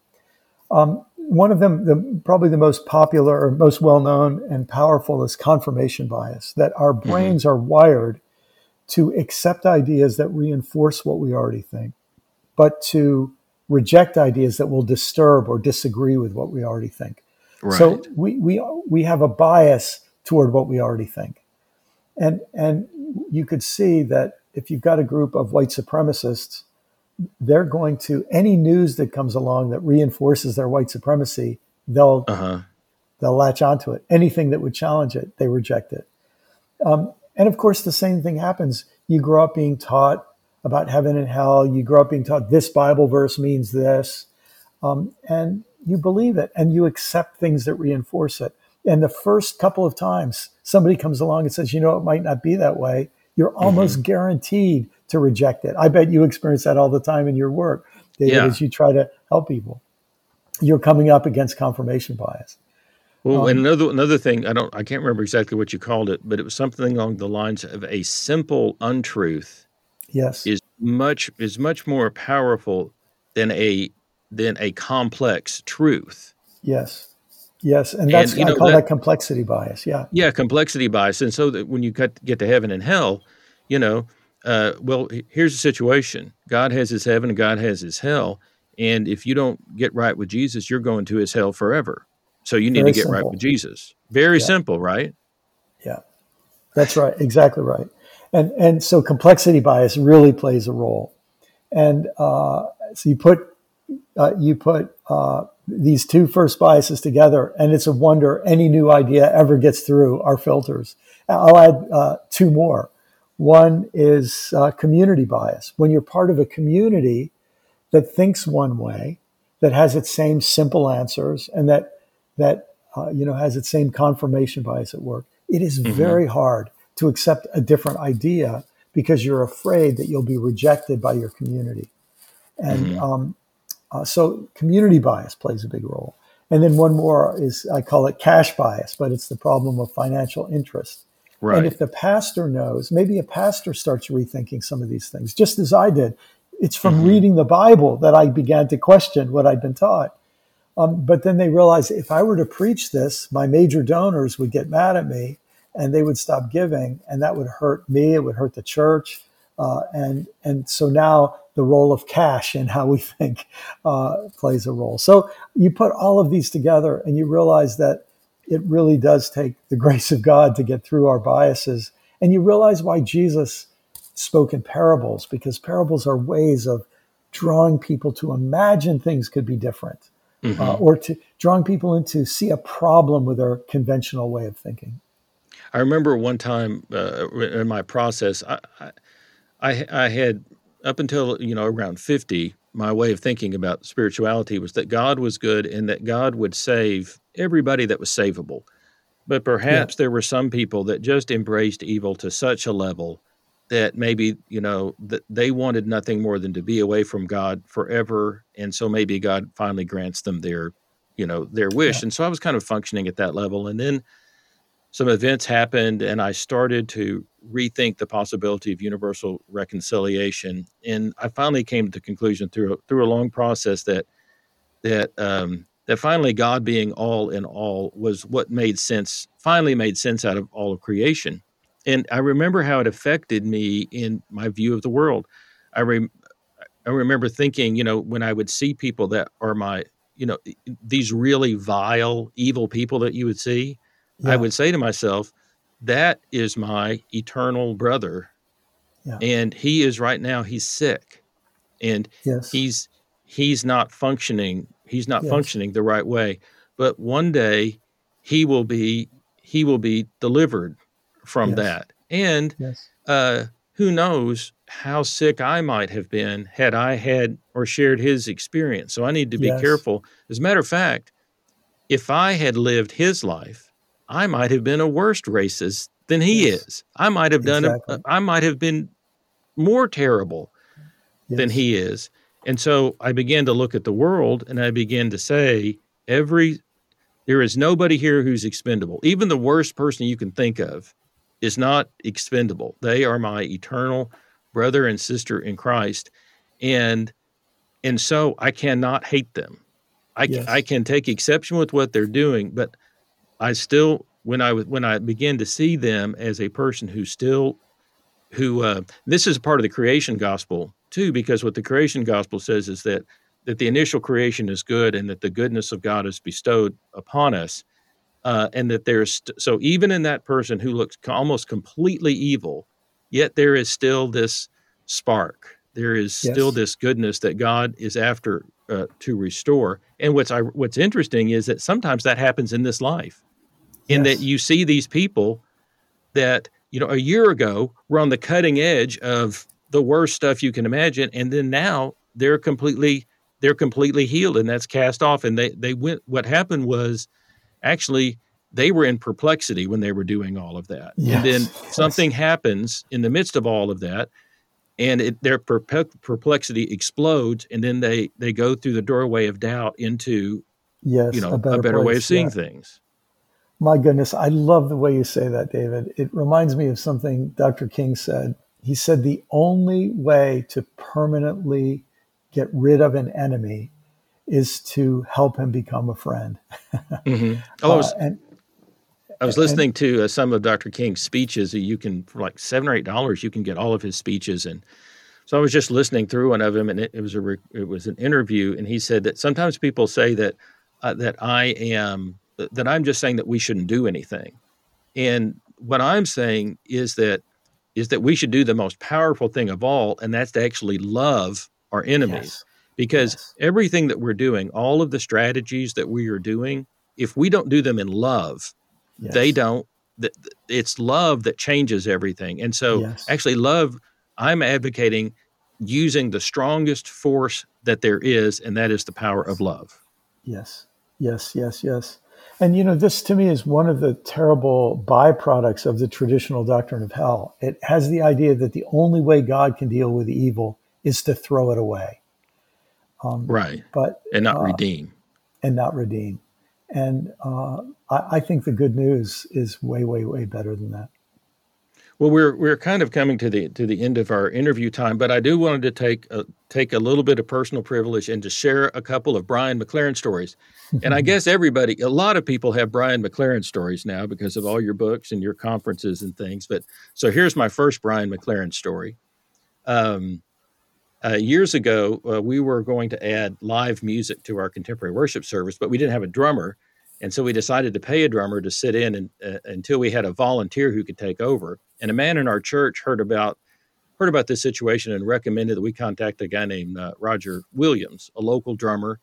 B: Um, one of them, the, probably the most popular or most well known and powerful, is confirmation bias, that our mm-hmm. brains mm-hmm. are wired to accept ideas that reinforce what we already think, but to reject ideas that will disturb or disagree with what we already think. Right. So we, we, we have a bias toward what we already think. And, and you could see that if you've got a group of white supremacists, they're going to any news that comes along that reinforces their white supremacy, they'll uh-huh. they'll latch onto it. Anything that would challenge it, they reject it. Um, and of course, the same thing happens. You grow up being taught about heaven and hell. You grow up being taught this Bible verse means this, um, and you believe it, and you accept things that reinforce it. And the first couple of times somebody comes along and says, "You know, it might not be that way," you're almost mm-hmm. guaranteed to reject it. I bet you experience that all the time in your work, David, yeah. as you try to help people. You're coming up against confirmation bias.
A: Well, um, and another another thing, I don't, I can't remember exactly what you called it, but it was something along the lines of a simple untruth.
B: Yes,
A: is much is much more powerful than a than a complex truth.
B: Yes. Yes, and that's and, you know, I call that, that, complexity bias. Yeah,
A: yeah, complexity bias. And so that when you cut, get to heaven and hell, you know, uh, well, here's the situation: God has His heaven, and God has His hell. And if you don't get right with Jesus, you're going to His hell forever. So you need Very to get simple. right with Jesus. Very yeah. simple, right?
B: Yeah, that's right. Exactly right. And and so complexity bias really plays a role. And uh, so you put uh, you put uh, these two first biases together, and it's a wonder any new idea ever gets through our filters. I'll add uh, two more. One is uh, community bias. When you're part of a community that thinks one way, that has its same simple answers, and that that uh, you know, has its same confirmation bias at work. It is mm-hmm. very hard to accept a different idea because you're afraid that you'll be rejected by your community. And mm-hmm. um, uh, so community bias plays a big role. And then one more is I call it cash bias, but it's the problem of financial interest. Right. And if the pastor knows, maybe a pastor starts rethinking some of these things, just as I did. It's from mm-hmm. reading the Bible that I began to question what I'd been taught. Um, but then they realized if I were to preach this, my major donors would get mad at me and they would stop giving, and that would hurt me. It would hurt the church. Uh, and and so now the role of cash and how we think uh, plays a role. So you put all of these together, and you realize that it really does take the grace of God to get through our biases. And you realize why Jesus spoke in parables, because parables are ways of drawing people to imagine things could be different, mm-hmm. uh, or to drawing people into see a problem with their conventional way of thinking.
A: I remember one time uh, in my process, I, I, I had up until you know around fifty, my way of thinking about spirituality was that God was good and that God would save everybody that was savable. But perhaps yeah. there were some people that just embraced evil to such a level that maybe, you know, that they wanted nothing more than to be away from God forever. And so maybe God finally grants them their, you know, their wish. Yeah. And so I was kind of functioning at that level. And then some events happened and I started to rethink the possibility of universal reconciliation. And I finally came to the conclusion through a, through a long process that that um, that finally God being all in all was what made sense. Finally, made sense out of all of creation. And I remember how it affected me in my view of the world. I re- I remember thinking, you know, when I would see people that are my, you know, these really vile, evil people that you would see, yeah. I would say to myself, that is my eternal brother. Yeah. And he is right now, he's sick. And yes. he's he's not functioning, he's not yes. functioning the right way. But one day he will be he will be delivered from yes. that. And uh, who knows how sick I might have been had I had or shared his experience. So I need to be careful. As a matter of fact, if I had lived his life, I might have been a worse racist than he yes. is. I might have done exactly. a, I might have been more terrible yes. than he is. And so I began to look at the world and I began to say, every there is nobody here who's expendable. Even the worst person you can think of is not expendable. They are my eternal brother and sister in Christ. And and so I cannot hate them. I, yes. I can take exception with what they're doing, but I still when I when I began to see them as a person who still who uh, this is a part of the creation gospel too because what the creation gospel says is that that the initial creation is good and that the goodness of God is bestowed upon us uh, and that there's st- so even in that person who looks almost completely evil yet there is still this spark. There is yes. still this goodness that God is after uh, to restore. And what's I, what's interesting is that sometimes that happens in this life in yes. that you see these people that you know a year ago were on the cutting edge of the worst stuff you can imagine and then now they're completely they're completely healed and that's cast off and they they went what happened was actually they were in perplexity when they were doing all of that yes. and then something yes. happens in the midst of all of that and it, their perplexity explodes and then they they go through the doorway of doubt into yes, you know a better, a better way of seeing yeah. things
B: my goodness, I love the way you say that, David. It reminds me of something Dr. King said. He said the only way to permanently get rid of an enemy is to help him become a friend.
A: mm-hmm. Oh, I was, uh, and, I was listening and, to uh, some of Dr. King's speeches. You can, for like seven or eight dollars, you can get all of his speeches. And so I was just listening through one of them, and it, it was a it was an interview, and he said that sometimes people say that uh, that I am that I'm just saying that we shouldn't do anything. And what I'm saying is that is that we should do the most powerful thing of all, and that's to actually love our enemies. Yes. Because yes. everything that we're doing, all of the strategies that we are doing, if we don't do them in love, yes. they don't. It's love that changes everything. And so, actually, love, I'm advocating using the strongest force that there is, and that is the power of love.
B: Yes, yes, yes, yes. And you know, this to me is one of the terrible byproducts of the traditional doctrine of hell. It has the idea that the only way God can deal with evil is to throw it away.
A: Um, right.
B: But
A: and not uh, redeem.
B: And not redeem. And uh, I, I think the good news is way, way, way better than that.
A: Well, we're we're kind of coming to the to the end of our interview time, but I do wanted to take a, take a little bit of personal privilege and to share a couple of Brian McLaren stories. and I guess everybody, a lot of people have Brian McLaren stories now because of all your books and your conferences and things. But so here's my first Brian McLaren story. Um, uh, years ago, uh, we were going to add live music to our contemporary worship service, but we didn't have a drummer. And so we decided to pay a drummer to sit in and, uh, until we had a volunteer who could take over. And a man in our church heard about heard about this situation and recommended that we contact a guy named uh, Roger Williams, a local drummer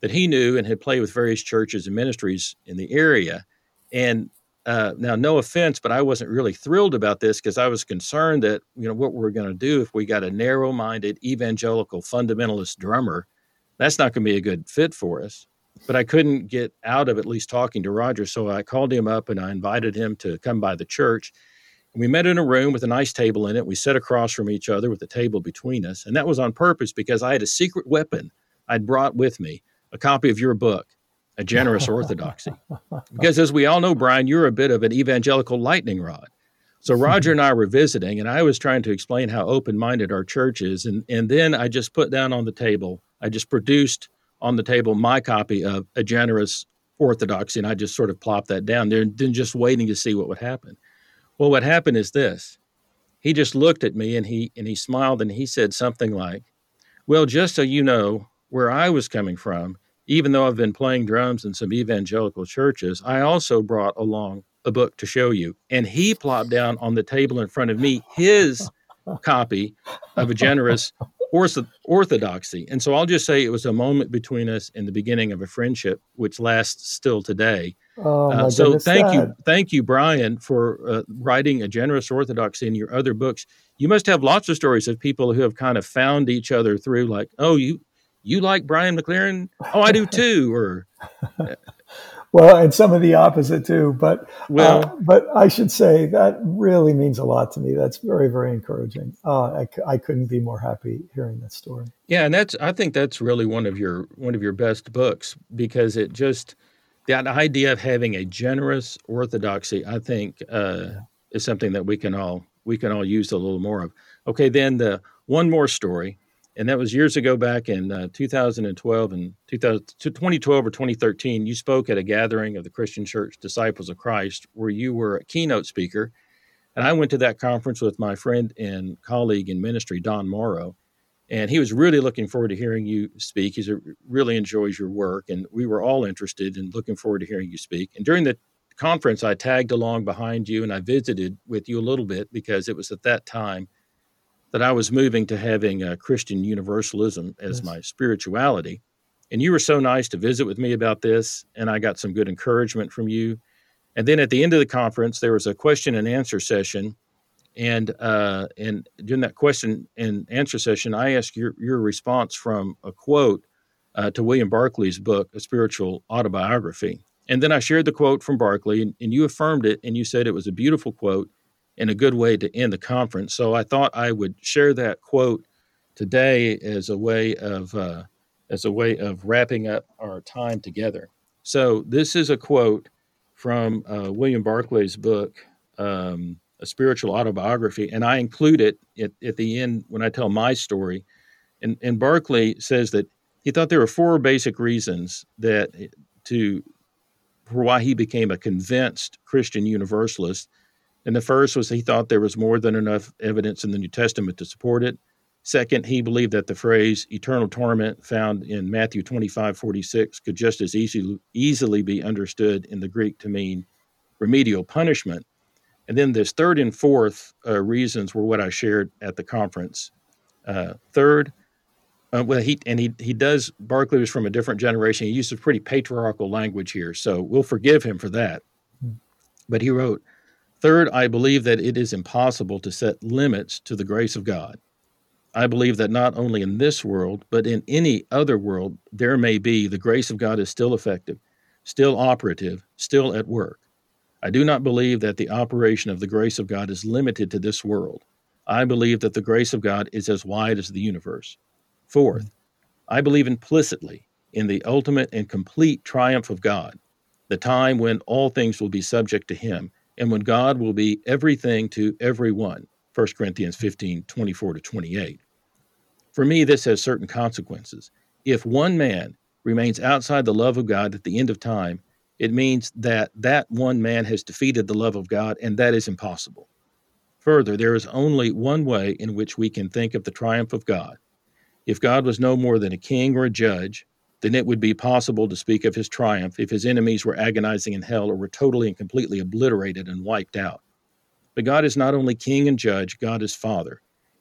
A: that he knew and had played with various churches and ministries in the area. And uh, now, no offense, but I wasn't really thrilled about this because I was concerned that you know what we we're going to do if we got a narrow-minded evangelical fundamentalist drummer. That's not going to be a good fit for us but I couldn't get out of at least talking to Roger. So I called him up and I invited him to come by the church. We met in a room with a nice table in it. We sat across from each other with a table between us. And that was on purpose because I had a secret weapon I'd brought with me a copy of your book, A Generous Orthodoxy. because as we all know, Brian, you're a bit of an evangelical lightning rod. So Roger and I were visiting, and I was trying to explain how open minded our church is. And, and then I just put down on the table, I just produced on the table my copy of A Generous Orthodoxy, and I just sort of plopped that down there, and then just waiting to see what would happen. Well, what happened is this: he just looked at me and he and he smiled and he said something like, "Well, just so you know where I was coming from, even though I've been playing drums in some evangelical churches, I also brought along a book to show you." And he plopped down on the table in front of me his copy of a generous orthodoxy. And so I'll just say it was a moment between us in the beginning of a friendship, which lasts still today.
B: Oh, uh,
A: so thank
B: God.
A: you, thank you, Brian, for uh, writing a generous orthodoxy in your other books. You must have lots of stories of people who have kind of found each other through, like, oh, you you like Brian McLaren? Oh, I do too. Or
B: well, and some of the opposite too. But well, uh, but I should say that really means a lot to me. That's very very encouraging. Uh, I, I couldn't be more happy hearing that story.
A: Yeah, and that's I think that's really one of your one of your best books because it just that idea of having a generous orthodoxy. I think uh, yeah. is something that we can all we can all use a little more of. Okay, then the one more story and that was years ago back in uh, 2012 and 2012 or 2013 you spoke at a gathering of the christian church disciples of christ where you were a keynote speaker. And i went to that conference with my friend and colleague in ministry don morrow and he was really looking forward to hearing you speak. He really enjoys your work and we were all interested in looking forward to hearing you speak. And during the conference i tagged along behind you and i visited with you a little bit because it was at that time that I was moving to having a Christian universalism as yes. my spirituality. And you were so nice to visit with me about this, and I got some good encouragement from you. And then at the end of the conference, there was a question and answer session, and uh, and during that question and answer session, I asked your your response from a quote uh, to William Barclay's book, A Spiritual Autobiography. And then I shared the quote from Barclay, and, and you affirmed it, and you said it was a beautiful quote and a good way to end the conference. So I thought I would share that quote today as a way of uh, as a way of wrapping up our time together. So this is a quote from uh, William Barclay's book, um, A Spiritual Autobiography, and I include it at, at the end when I tell my story. And, and Barclay says that he thought there were four basic reasons that to for why he became a convinced Christian universalist and the first was he thought there was more than enough evidence in the New Testament to support it. Second, he believed that the phrase eternal torment found in Matthew 25 46 could just as easy, easily be understood in the Greek to mean remedial punishment. And then this third and fourth uh, reasons were what I shared at the conference. Uh, third, uh, well, he and he he does. Barclay was from a different generation. He uses pretty patriarchal language here, so we'll forgive him for that. Hmm. But he wrote, Third, I believe that it is impossible to set limits to the grace of God. I believe that not only in this world, but in any other world, there may be the grace of God is still effective, still operative, still at work. I do not believe that the operation of the grace of God is limited to this world. I believe that the grace of God is as wide as the universe. Fourth, I believe implicitly in the ultimate and complete triumph of God, the time when all things will be subject to him, and when God will be everything to everyone. 1 Corinthians 15, 24 to 28. For me, this has certain consequences. If one man remains outside the love of God at the end of time, it means that that one man has defeated the love of God, and that is impossible. Further, there is only one way in which we can think of the triumph of God. If God was no more than a king or a judge, then it would be possible to speak of his triumph if his enemies were agonizing in hell or were totally and completely obliterated and wiped out. But God is not only king and judge, God is father.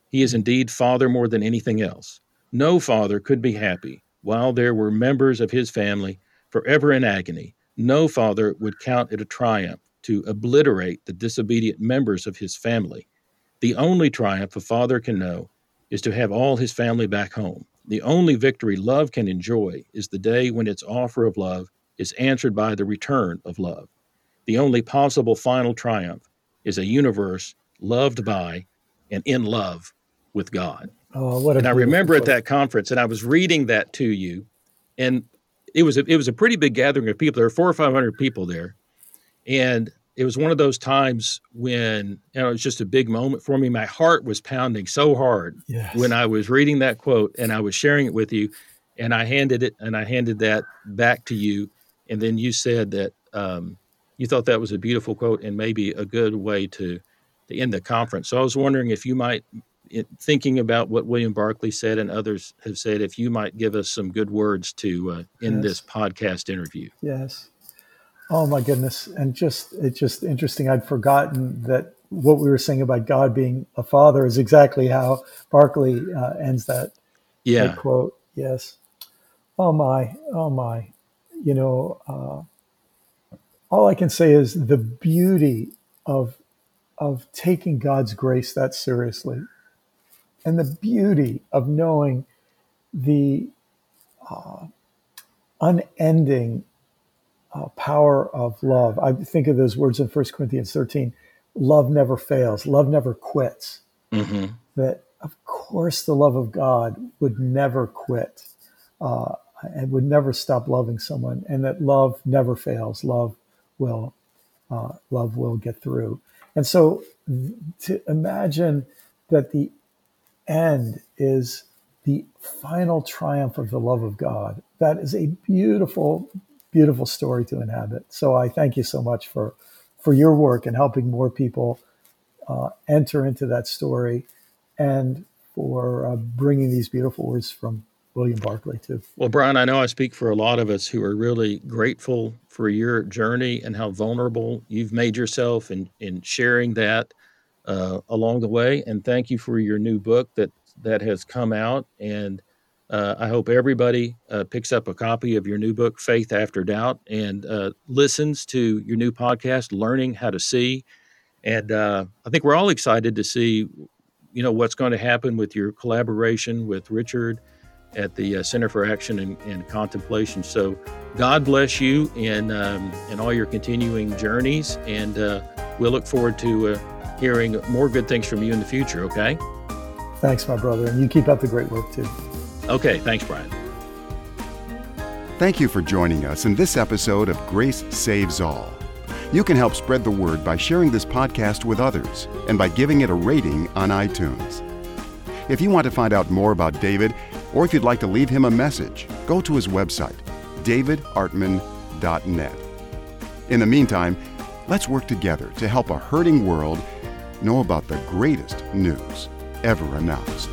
A: He is indeed father more than anything else. No father could be happy while there were members of his family forever in agony. No father would count it a triumph to obliterate the disobedient members of his family. The only triumph a father can know is to have all his family back home. The only victory love can enjoy is the day when its offer of love is answered by the return of love. The only possible final triumph is a universe loved by and in love with God.
B: Oh, what
A: and I remember at that conference, and I was reading that to you, and it was a, it was a pretty big gathering of people. There were four or five hundred people there, and it was one of those times when you know, it was just a big moment for me. My heart was pounding so hard
B: yes.
A: when I was reading that quote and I was sharing it with you, and I handed it and I handed that back to you, and then you said that um, you thought that was a beautiful quote and maybe a good way to to end the conference. So I was wondering if you might, thinking about what William Barclay said and others have said, if you might give us some good words to uh, end yes. this podcast interview.
B: Yes. Oh my goodness! And just it's just interesting. I'd forgotten that what we were saying about God being a father is exactly how Barclay uh, ends that,
A: yeah.
B: that quote. Yes. Oh my! Oh my! You know, uh, all I can say is the beauty of of taking God's grace that seriously, and the beauty of knowing the uh, unending uh, power of love. I think of those words in 1 Corinthians 13 love never fails, love never quits.
A: Mm-hmm.
B: That, of course, the love of God would never quit uh, and would never stop loving someone, and that love never fails. Love will, uh, love will get through. And so, to imagine that the end is the final triumph of the love of God, that is a beautiful, beautiful story to inhabit. So I thank you so much for for your work and helping more people uh, enter into that story, and for uh, bringing these beautiful words from William Barclay too.
A: Well, Brian, I know I speak for a lot of us who are really grateful for your journey and how vulnerable you've made yourself in in sharing that uh, along the way. And thank you for your new book that that has come out and uh, I hope everybody uh, picks up a copy of your new book, Faith After Doubt, and uh, listens to your new podcast, Learning How to See. And uh, I think we're all excited to see, you know, what's going to happen with your collaboration with Richard at the uh, Center for Action and, and, Contemplation. So God bless you in um, in all your continuing journeys, and uh, we'll look forward to hearing more good things from you in the future. Okay.
B: Thanks, my brother, and you keep up the great work too.
A: Okay, thanks, Brian.
C: Thank you for joining us in this episode of Grace Saves All. You can help spread the word by sharing this podcast with others and by giving it a rating on iTunes. If you want to find out more about David, or if you'd like to leave him a message, go to his website, davidartman.net. In the meantime, let's work together to help a hurting world know about the greatest news ever announced.